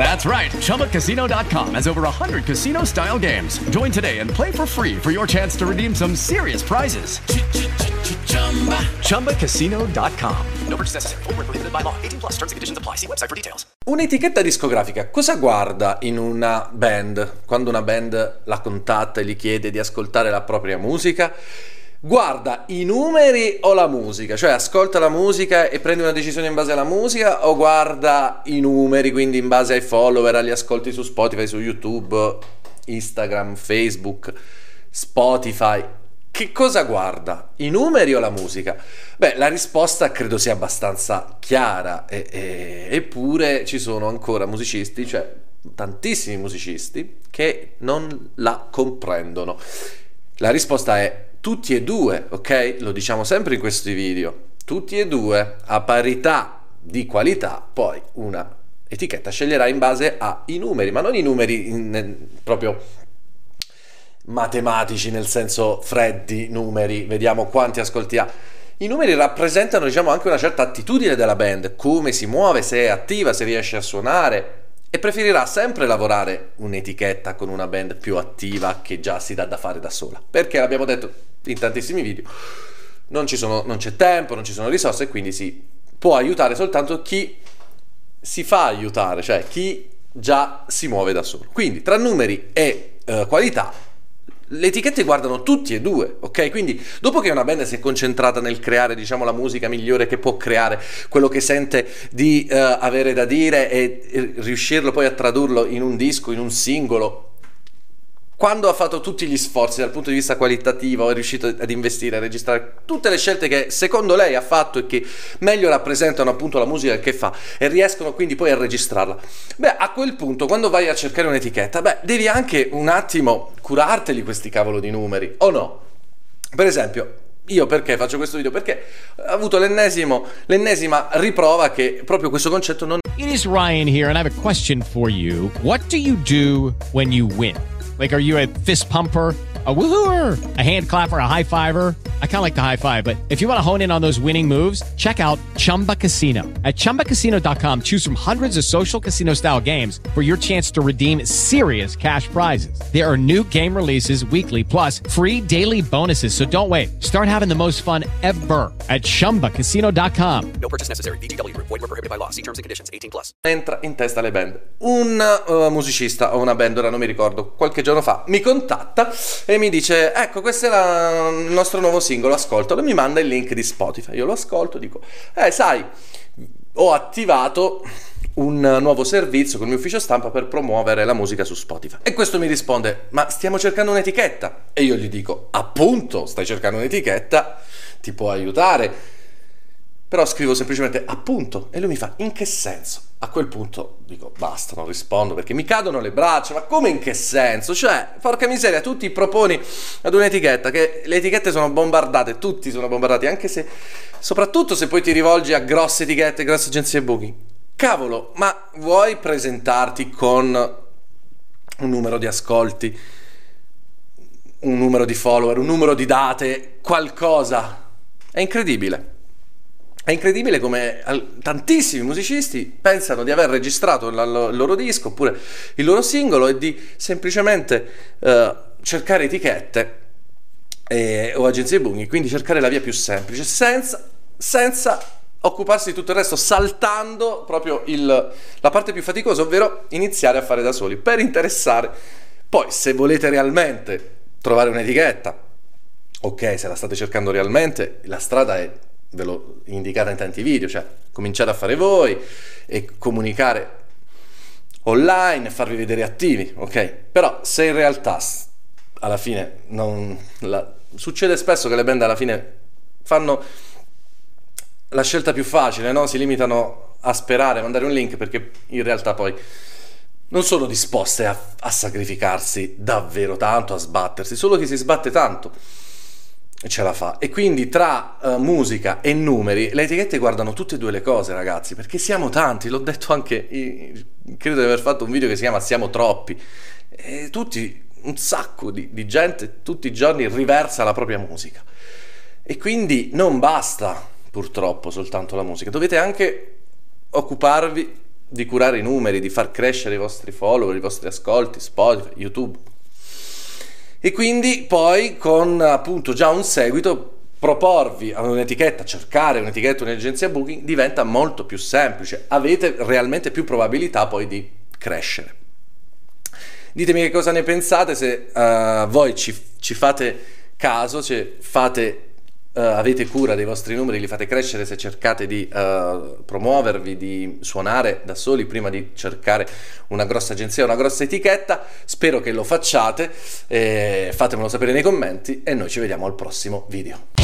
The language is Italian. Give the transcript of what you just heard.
That's right. ChumbaCasino.com has over 100 casino style games. Join today and play for free for your chance to redeem some serious prizes. ChumbaCasino.com. No purchase necessary. Full prohibited by law. 18 plus terms and conditions apply. See website for details. Un'etichetta discografica cosa guarda in una band quando una band la contatta e gli chiede di ascoltare la propria musica? Guarda i numeri o la musica? Cioè ascolta la musica e prendi una decisione in base alla musica o guarda i numeri, quindi in base ai follower, agli ascolti su Spotify, su YouTube, Instagram, Facebook, Spotify? Che cosa guarda? I numeri o la musica? Beh, la risposta credo sia abbastanza chiara, e, e, eppure ci sono ancora musicisti, cioè tantissimi musicisti, che non la comprendono. La risposta è tutti e due, ok? Lo diciamo sempre in questi video. Tutti e due, a parità di qualità, poi una etichetta sceglierà in base ai numeri, ma non i numeri in, proprio matematici nel senso freddi numeri, vediamo quanti ascolti ha. I numeri rappresentano diciamo anche una certa attitudine della band, come si muove, se è attiva, se riesce a suonare e preferirà sempre lavorare un'etichetta con una band più attiva che già si dà da fare da sola, perché l'abbiamo detto in tantissimi video, non, sono, non c'è tempo, non ci sono risorse e quindi si può aiutare soltanto chi si fa aiutare, cioè chi già si muove da solo. Quindi tra numeri e eh, qualità le etichette guardano tutti e due, ok? Quindi dopo che una band si è concentrata nel creare, diciamo, la musica migliore che può creare, quello che sente di uh, avere da dire e riuscirlo poi a tradurlo in un disco, in un singolo, quando ha fatto tutti gli sforzi dal punto di vista qualitativo, è riuscito ad investire, a registrare tutte le scelte che secondo lei ha fatto e che meglio rappresentano appunto la musica che fa e riescono quindi poi a registrarla. Beh, a quel punto, quando vai a cercare un'etichetta, beh, devi anche un attimo curarteli questi cavolo di numeri, o no? Per esempio, io perché faccio questo video? Perché ho avuto l'ennesima riprova che proprio questo concetto non... It is Ryan here and I have a question for you. What do you do when you win? Like, are you a fist pumper, a woohooer, a hand clapper, a high fiver? I kind of like the high five, but if you want to hone in on those winning moves, check out Chumba Casino. At ChumbaCasino.com, choose from hundreds of social casino style games for your chance to redeem serious cash prizes. There are new game releases weekly, plus free daily bonuses. So don't wait. Start having the most fun ever at ChumbaCasino.com. No purchase necessary. BGW. Void were prohibited by law. See terms and conditions. 18 plus. Entra in testa le band. Un uh, musicista o una band, ora non mi ricordo, qualche giorno fa mi contatta e mi dice, ecco, questo è la, il nostro nuovo singolo, ascoltalo, e mi manda il link di Spotify. Io lo ascolto, dico, eh, sai, ho attivato un nuovo servizio con il mio ufficio stampa per promuovere la musica su Spotify. E questo mi risponde, ma stiamo cercando un'etichetta. E io gli dico, appunto, stai cercando un'etichetta, ti può aiutare. Però scrivo semplicemente appunto e lui mi fa in che senso? A quel punto dico basta, non rispondo perché mi cadono le braccia, ma come in che senso? Cioè, porca miseria, tu ti proponi ad un'etichetta che le etichette sono bombardate, tutti sono bombardati, anche se, soprattutto se poi ti rivolgi a grosse etichette, grosse agenzie booking. Cavolo, ma vuoi presentarti con un numero di ascolti, un numero di follower, un numero di date, qualcosa? È incredibile. È incredibile come tantissimi musicisti pensano di aver registrato il loro disco oppure il loro singolo e di semplicemente uh, cercare etichette e, o agenzie booking, quindi cercare la via più semplice senza, senza occuparsi di tutto il resto, saltando proprio il, la parte più faticosa, ovvero iniziare a fare da soli per interessare. Poi, se volete realmente trovare un'etichetta, ok, se la state cercando realmente, la strada è ve l'ho indicata in tanti video, cioè cominciate a fare voi e comunicare online e farvi vedere attivi, ok? Però se in realtà alla fine non, la, succede spesso che le band alla fine fanno la scelta più facile, no? Si limitano a sperare, mandare un link perché in realtà poi non sono disposte a, a sacrificarsi davvero tanto, a sbattersi, solo chi si sbatte tanto ce la fa. E quindi tra uh, musica e numeri, le etichette guardano tutte e due le cose, ragazzi, perché siamo tanti, l'ho detto anche, credo di aver fatto un video che si chiama Siamo troppi. E tutti, un sacco di, di gente, tutti i giorni riversa la propria musica. E quindi non basta, purtroppo, soltanto la musica, dovete anche occuparvi di curare i numeri, di far crescere i vostri follower, i vostri ascolti, Spotify, YouTube. E quindi poi con appunto già un seguito proporvi a un'etichetta, cercare un'etichetta, un'agenzia booking diventa molto più semplice, avete realmente più probabilità poi di crescere. Ditemi che cosa ne pensate, se uh, voi ci, ci, fate caso, se fate Uh, avete cura dei vostri numeri, li fate crescere se cercate di uh, promuovervi, di suonare da soli prima di cercare una grossa agenzia, una grossa etichetta. Spero che lo facciate, eh, fatemelo sapere nei commenti e noi ci vediamo al prossimo video.